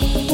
you.